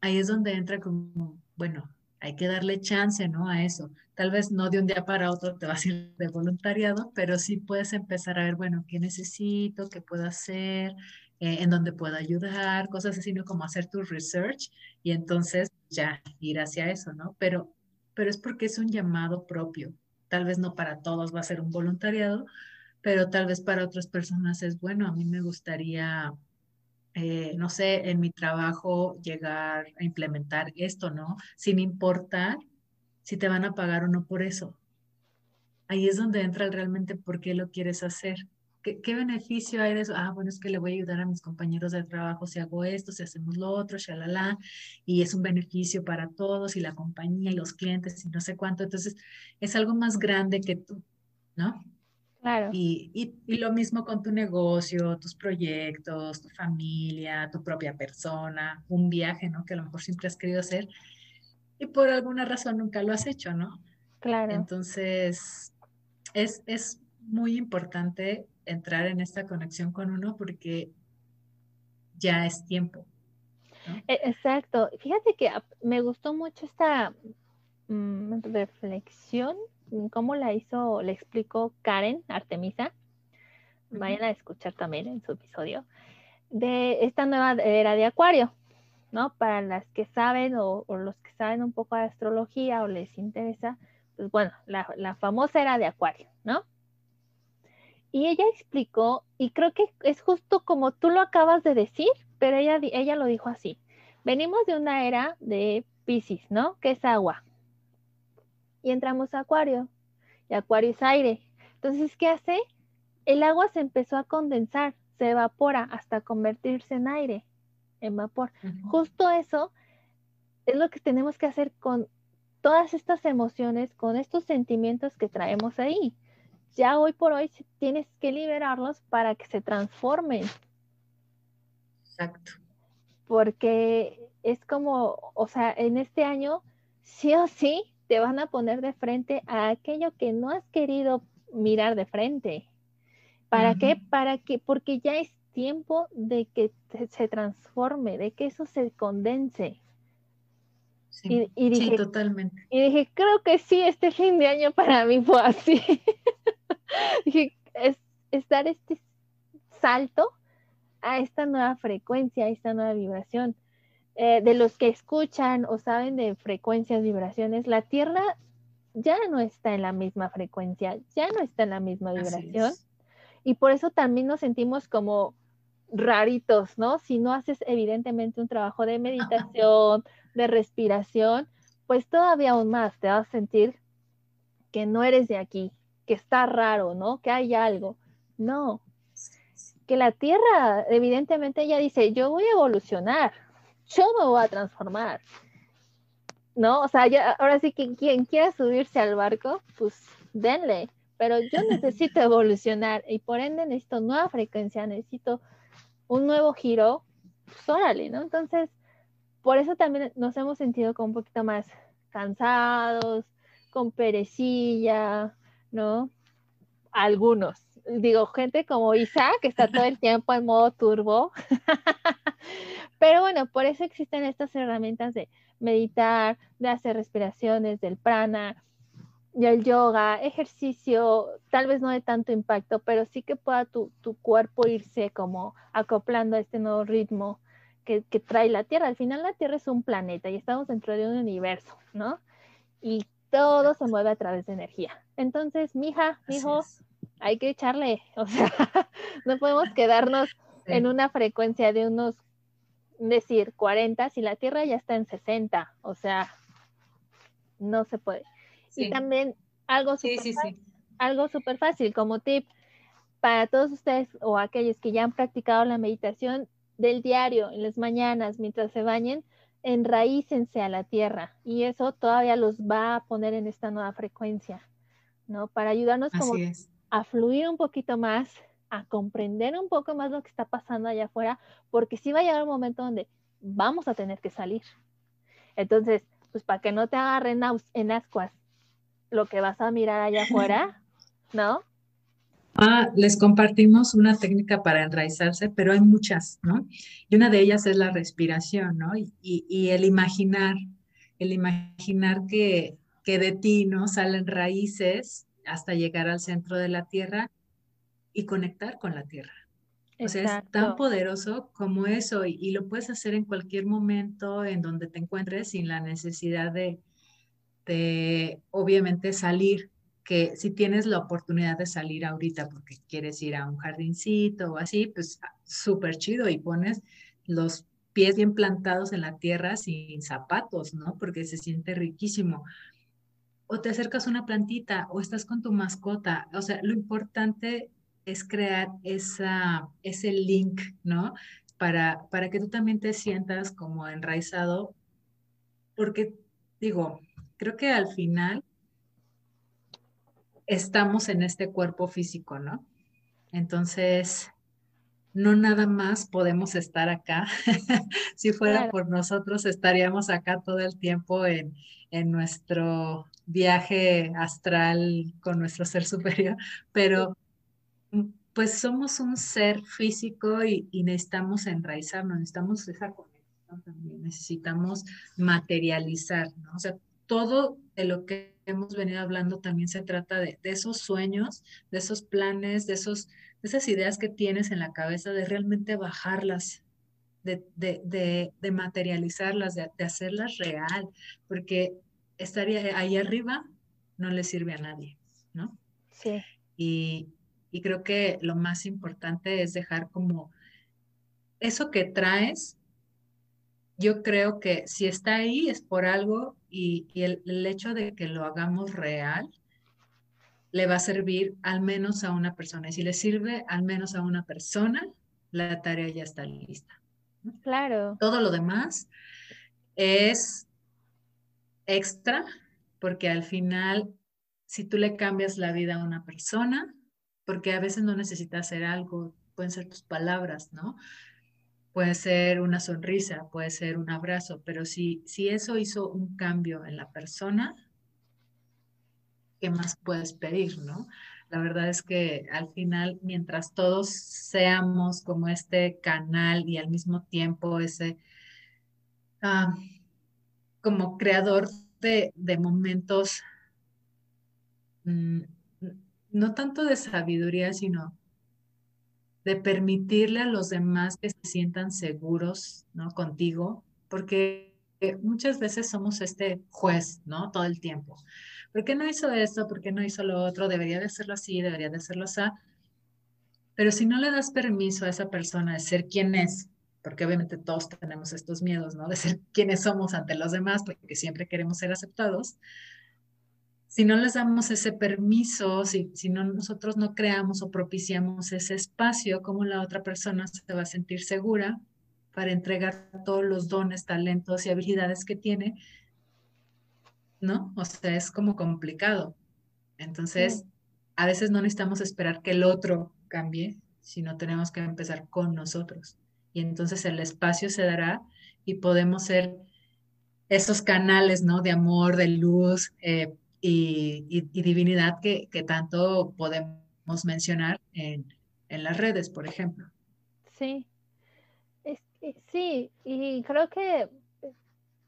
ahí es donde entra como, bueno, hay que darle chance, ¿no? A eso. Tal vez no de un día para otro te vas a ir de voluntariado, pero sí puedes empezar a ver, bueno, ¿qué necesito? ¿Qué puedo hacer? Eh, en donde puedo ayudar, cosas así, ¿no? Como hacer tu research y entonces ya ir hacia eso, ¿no? Pero, pero es porque es un llamado propio. Tal vez no para todos va a ser un voluntariado, pero tal vez para otras personas es bueno. A mí me gustaría eh, no sé, en mi trabajo llegar a implementar esto, ¿no? Sin importar si te van a pagar o no por eso. Ahí es donde entra realmente por qué lo quieres hacer. ¿Qué, beneficio hay de eso? Ah, bueno, es que le voy a ayudar a mis compañeros de trabajo si hago esto, si hacemos lo otro, shalala, y es un beneficio para todos y la compañía y los clientes y no sé cuánto. Entonces, es algo más grande que tú, ¿no? Claro. Y, y, lo mismo con tu negocio, tus proyectos, tu familia, tu propia persona, un viaje, ¿no? Que a lo mejor siempre has querido hacer y por alguna razón nunca lo has hecho, ¿no? Claro. Entonces, es, es muy importante entrar en esta conexión con uno porque ya es tiempo. E, exacto. Fíjate que me gustó mucho esta mm, reflexión, cómo la hizo, le explicó Karen Artemisa. Vayan a escuchar también en su episodio de esta nueva era de Acuario, ¿no? Para las que saben o, los que saben un poco de astrología o les interesa, pues bueno, la, la famosa era de Acuario, ¿no? Y ella explicó, y creo que es justo como tú lo acabas de decir, pero ella, ella lo dijo así. Venimos de una era de Pisces, ¿no? Que es agua. Y entramos a Acuario. Y Acuario es aire. Entonces, ¿qué hace? El agua se empezó a condensar, se evapora hasta convertirse en aire, en vapor. Justo eso es lo que tenemos que hacer con todas estas emociones, con estos sentimientos que traemos ahí ya hoy por hoy tienes que liberarlos para que se transformen. Exacto. Porque es como, o sea, en este año, sí o sí, te van a poner de frente a aquello que no has querido mirar de frente. ¿Para qué? Para que, porque ya es tiempo de que se transforme, de que eso se condense. Sí, y, dije, sí, totalmente. Y dije, creo que sí, este fin de año para mí fue así. dije, es, dar este salto a esta nueva frecuencia, a esta nueva vibración. Eh, de los que escuchan o saben de frecuencias, vibraciones, la Tierra ya no está en la misma frecuencia, ya no está en la misma vibración. Y por eso también nos sentimos como raritos, ¿no? Si no haces evidentemente un trabajo de meditación, de respiración, pues todavía aún más te vas a sentir que no eres de aquí, que está raro, ¿no? Que hay algo. No. Que la Tierra, evidentemente ella dice, yo voy a evolucionar, yo me voy a transformar. ¿No? O sea, ahora sí que quien quiera subirse al barco, pues denle. Pero yo necesito evolucionar y por ende necesito nueva frecuencia, necesito un nuevo giro, pues órale, ¿no? Entonces, por eso también nos hemos sentido como un poquito más cansados, con perecilla, ¿no? Algunos. Digo, gente como Isa, que está todo el tiempo en modo turbo. Pero bueno, por eso existen estas herramientas de meditar, de hacer respiraciones, del prana, del yoga, ejercicio, tal vez no de tanto impacto, pero sí que pueda tu, cuerpo irse como acoplando a este nuevo ritmo que, que, trae la Tierra. Al final la Tierra es un planeta y estamos dentro de un universo, ¿no? Y todo se mueve a través de energía. Entonces, mija, mijo, hay que echarle, o sea, no podemos quedarnos en una frecuencia de unos, decir, 40 si la Tierra ya está en 60, o sea, no se puede. Y también algo súper fácil, algo súper fácil como tip para todos ustedes o aquellos que ya han practicado la meditación del diario en las mañanas mientras se bañen, enraícense a la tierra y eso todavía los va a poner en esta nueva frecuencia, ¿no? Para ayudarnos como a fluir un poquito más, a comprender un poco más lo que está pasando allá afuera, porque sí va a llegar un momento donde vamos a tener que salir. Entonces, pues para que no te agarren en ascuas lo que vas a mirar allá afuera, ¿no? Ah, les compartimos una técnica para enraizarse, pero hay muchas, ¿no? Y una de ellas es la respiración, ¿no? Y, el imaginar, el imaginar que, que de ti, ¿no? Salen raíces hasta llegar al centro de la tierra y conectar con la tierra. O sea, es tan poderoso como eso y, y, lo puedes hacer en cualquier momento en donde te encuentres sin la necesidad de, de obviamente, salir que si tienes la oportunidad de salir ahorita porque quieres ir a un jardincito o así, pues súper chido y pones los pies bien plantados en la tierra sin zapatos, ¿no? Porque se siente riquísimo. O te acercas a una plantita o estás con tu mascota. O sea, lo importante es crear esa, ese link, ¿no? Para, para que tú también te sientas como enraizado, porque digo, creo que al final estamos en este cuerpo físico, ¿no? Entonces, no nada más podemos estar acá. si fuera por nosotros, estaríamos acá todo el tiempo en, nuestro viaje astral con nuestro ser superior, pero mm, pues somos un ser físico y, necesitamos enraizarnos, necesitamos esa conexión también, necesitamos materializar. O sea, todo de lo que hemos venido hablando también se trata de, de esos sueños, de esos planes, de esos esas ideas que tienes en la cabeza, de realmente bajarlas, de, materializarlas, de, hacerlas real, porque estaría ahí arriba no le sirve a nadie, ¿no? Sí. Y, creo que lo más importante es dejar como eso que traes, yo creo que si está ahí es por algo y, el, hecho de que lo hagamos real le va a servir al menos a una persona. Y si le sirve al menos a una persona, la tarea ya está lista. Claro. Todo lo demás es extra, porque al final, si tú le cambias la vida a una persona, porque a veces no necesitas hacer algo, pueden ser tus palabras, ¿no? Puede ser una sonrisa, puede ser un abrazo, pero si, si eso hizo un cambio en la persona, ¿qué más puedes pedir, no? La verdad es que al final, mientras todos seamos como este canal y al mismo tiempo ese, ah, como creador de, momentos, mm, no tanto de sabiduría, sino de permitirle a los demás que se sientan seguros, ¿no? Contigo, porque muchas veces somos este juez, ¿no? Todo el tiempo. ¿Por qué no hizo esto? ¿Por qué no hizo lo otro? Debería de hacerlo así, debería de hacerlo así. Pero si no le das permiso a esa persona de ser quien es, porque obviamente todos tenemos estos miedos, ¿no? De ser quienes somos ante los demás, porque siempre queremos ser aceptados. Si no les damos ese permiso, si, si no, nosotros no creamos o propiciamos ese espacio, ¿cómo la otra persona se va a sentir segura para entregar todos los dones, talentos y habilidades que tiene ¿no? O sea, es como complicado. Entonces, a veces no necesitamos esperar que el otro cambie, sino tenemos que empezar con nosotros. Y entonces el espacio se dará y podemos ser esos canales, ¿no? De amor, de luz eh, y, divinidad que, tanto podemos mencionar en, en, las redes, por ejemplo. Sí, sí, y creo que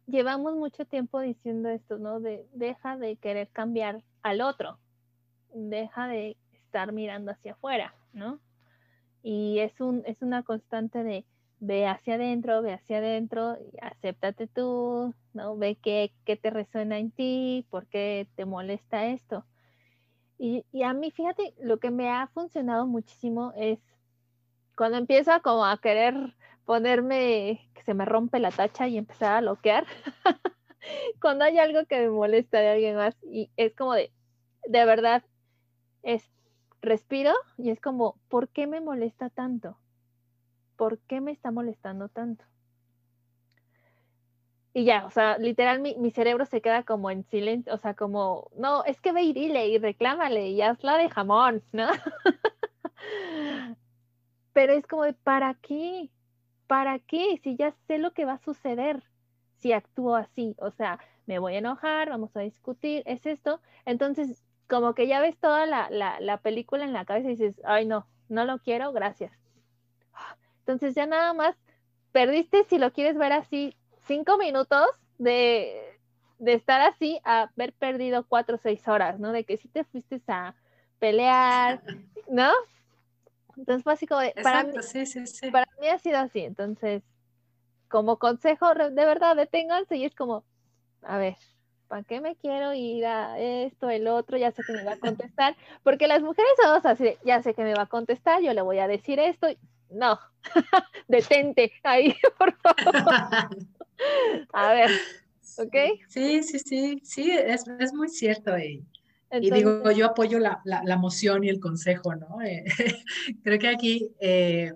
llevamos mucho tiempo diciendo esto, ¿no? De deja de querer cambiar al otro, deja de estar mirando hacia afuera, ¿no? Y es, un, es una constante de ve hacia adentro, ve hacia adentro, acéptate tú, ¿no? Ve qué, qué te resuena en ti, por qué te molesta esto. Y, y, a mí, fíjate, lo que me ha funcionado muchísimo es cuando empiezo como a querer ponerme que se me rompe la tacha y empezar a bloquear. Cuando hay algo que me molesta de alguien más y es como de, de verdad, es respiro y es como, ¿por qué me molesta tanto? ¿Por qué me está molestando tanto? Y ya, o sea, literal mi, mi cerebro se queda como en silencio, o sea, como, no, es que ve y dile y reclámale y hazla de jamón, ¿no? Pero es como ¿para qué? ¿para qué? Si ya sé lo que va a suceder si actúo así, o sea, me voy a enojar, vamos a discutir, es esto. Entonces, como que ya ves toda la, película en la cabeza y dices, ay, no, no lo quiero, gracias. Entonces ya nada más perdiste, si lo quieres ver así, cinco minutos de, de estar así a haber perdido cuatro o seis horas, ¿no? De que si te fuiste a pelear, ¿no? Entonces fue así como de, para, mí, para mí ha sido así. Entonces, como consejo, de verdad, deténganse y es como, a ver, ¿para qué me quiero ir a esto, el otro? Ya sé que me va a contestar, porque las mujeres somos así, ya sé que me va a contestar, yo le voy a decir esto. No, detente ahí, por favor. a ver, ¿ok? Sí, sí, sí, sí, es, muy cierto. Y, y digo, yo apoyo la, la, moción y el consejo, ¿no? Eh, creo que aquí... Eh,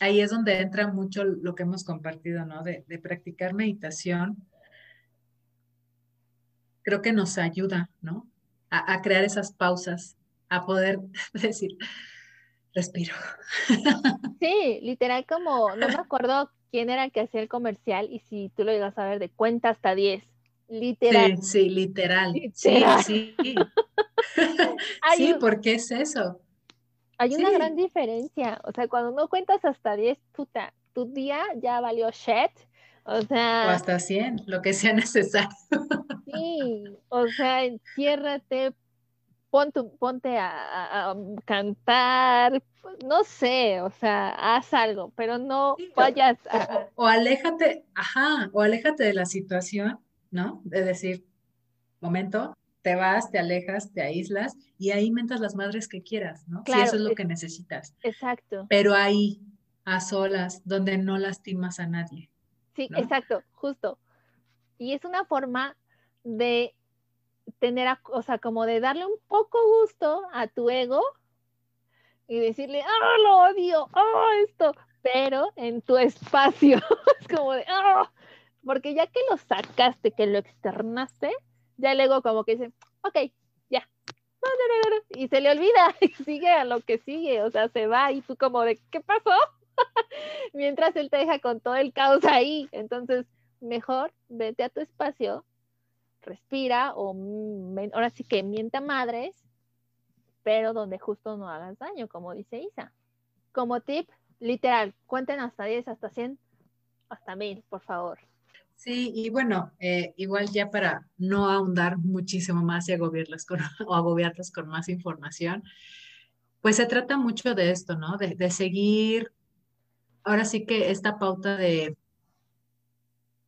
ahí es donde entra mucho lo que hemos compartido, ¿no? De, de, practicar meditación creo que nos ayuda, ¿no? A, crear esas pausas, a poder decir, respiro. Sí, literal como, no me acuerdo quién era el que hacía el comercial y si tú lo llegas a ver de cuenta hasta 10. Literal. Sí, sí, literal. Sí, sí. sí, porque es eso. Hay una gran diferencia. O sea, cuando no cuentas hasta 10, puta, tu día ya valió shit o sea. O hasta 100, lo que sea necesario. Sí, o sea, enciérrate, ponte a, cantar, no sé, o sea, haz algo, pero no vayas a... O, aléjate, ajá, o aléjate de la situación, ¿no? De decir, momento, te vas, te alejas, te aíslas y ahí mentas las madres que quieras, ¿no? si eso es lo que necesitas. Exacto. Pero ahí, a solas, donde no lastimas a nadie. Sí, exacto, justo. Y es una forma de tener, o sea, como de darle un poco gusto a tu ego y decirle, ah, lo odio, ah, esto, pero en tu espacio. es como de, ah, porque ya que lo sacaste, que lo externaste, ya el ego como que dice, ok, ya. Y se le olvida y sigue a lo que sigue, o sea, se va y tú como de, ¿qué pasó? mientras él te deja con todo el caos ahí. Entonces, mejor vete a tu espacio, respira o ahora sí que mienta madres, pero donde justo no hagas daño, como dice Isa. Como tip, literal, cuenten hasta 10, hasta 100, hasta 1000, por favor. Sí, y bueno, eh, igual ya para no ahondar muchísimo más y agobiarlas con, o agobiarlas con más información, pues se trata mucho de esto, ¿no? De seguir ahora sí que esta pauta de,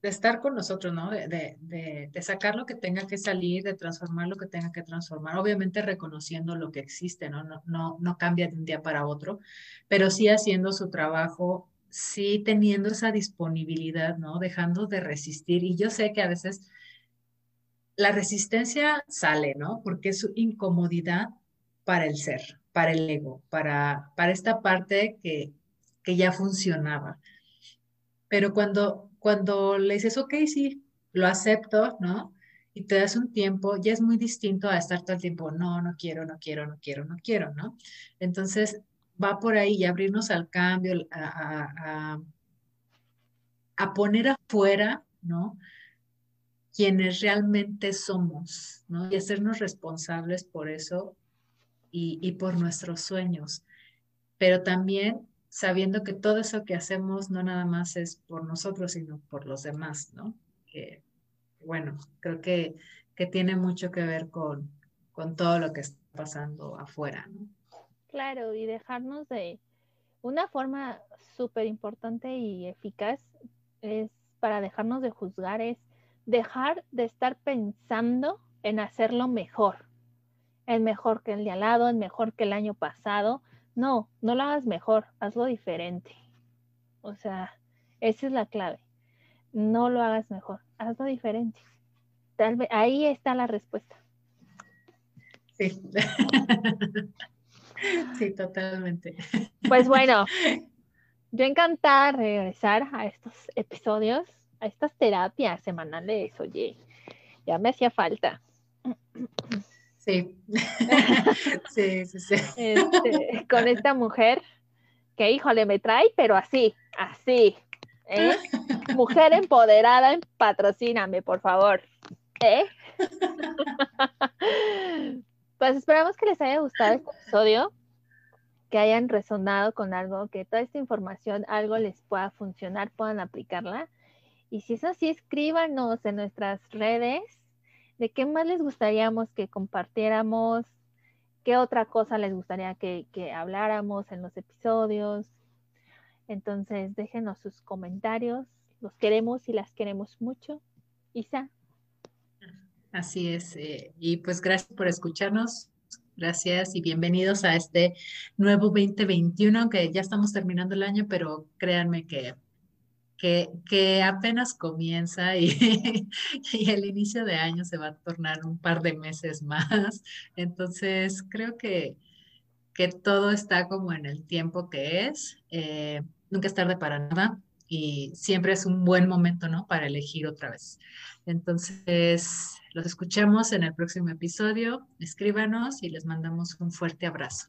de estar con nosotros, ¿no? De, de, sacar lo que tenga que salir, de transformar lo que tenga que transformar, obviamente reconociendo lo que existe, ¿no? No, no, no cambia de un día para otro, pero sí haciendo su trabajo, sí teniendo esa disponibilidad, ¿no? Dejando de resistir. Y yo sé que a veces la resistencia sale, ¿no? Porque es incomodidad para el ser, para el ego, para, para esta parte que, que ya funcionaba. Pero cuando, cuando le dices, ok, sí, lo acepto, ¿no? Y te das un tiempo, ya es muy distinto a estar todo el tiempo, no, no quiero, no quiero, no quiero, no quiero, ¿no? Entonces, va por ahí y abrirnos al cambio, a, a, poner afuera, ¿no? Quienes realmente somos, ¿no? Y hacernos responsables por eso y, y por nuestros sueños. Pero también sabiendo que todo eso que hacemos no nada más es por nosotros, sino por los demás, ¿no? Que, bueno, creo que, que tiene mucho que ver con, con todo lo que está pasando afuera, ¿no? Claro, y dejarnos de una forma súper importante y eficaz es para dejarnos de juzgar, es dejar de estar pensando en hacerlo mejor, en mejor que el de al lado, en mejor que el año pasado, no, no lo hagas mejor, hazlo diferente. O sea, esa es la clave. No lo hagas mejor, hazlo diferente. Tal vez, ahí está la respuesta. Sí. sí, totalmente. Pues bueno, yo encantada de regresar a estos episodios, a estas terapias semanales. Oye, ya me hacía falta. Sí, sí, sí, sí. Este, con esta mujer que, híjole, me trae, pero así, así. ¿eh? Mujer empoderada, patrocíname, por favor. ¿eh? Pues esperamos que les haya gustado este episodio, que hayan resonado con algo, que toda esta información algo les pueda funcionar, puedan aplicarla. Y si es así, escríbanos en nuestras redes de qué más les gustaríamos que compartiéramos, qué otra cosa les gustaría que, habláramos en los episodios. Entonces, déjenos sus comentarios. Los queremos y las queremos mucho. Isa. Así es. Eh, y pues gracias por escucharnos. Gracias y bienvenidos a este nuevo 2021, que ya estamos terminando el año, pero créanme que, apenas comienza y, y, el inicio de año se va a tornar un par de meses más. Entonces, creo que, que todo está como en el tiempo que es. Eh, nunca es tarde para nada y siempre es un buen momento, ¿no? Para elegir otra vez. Entonces, los escuchamos en el próximo episodio. Escríbanos y les mandamos un fuerte abrazo.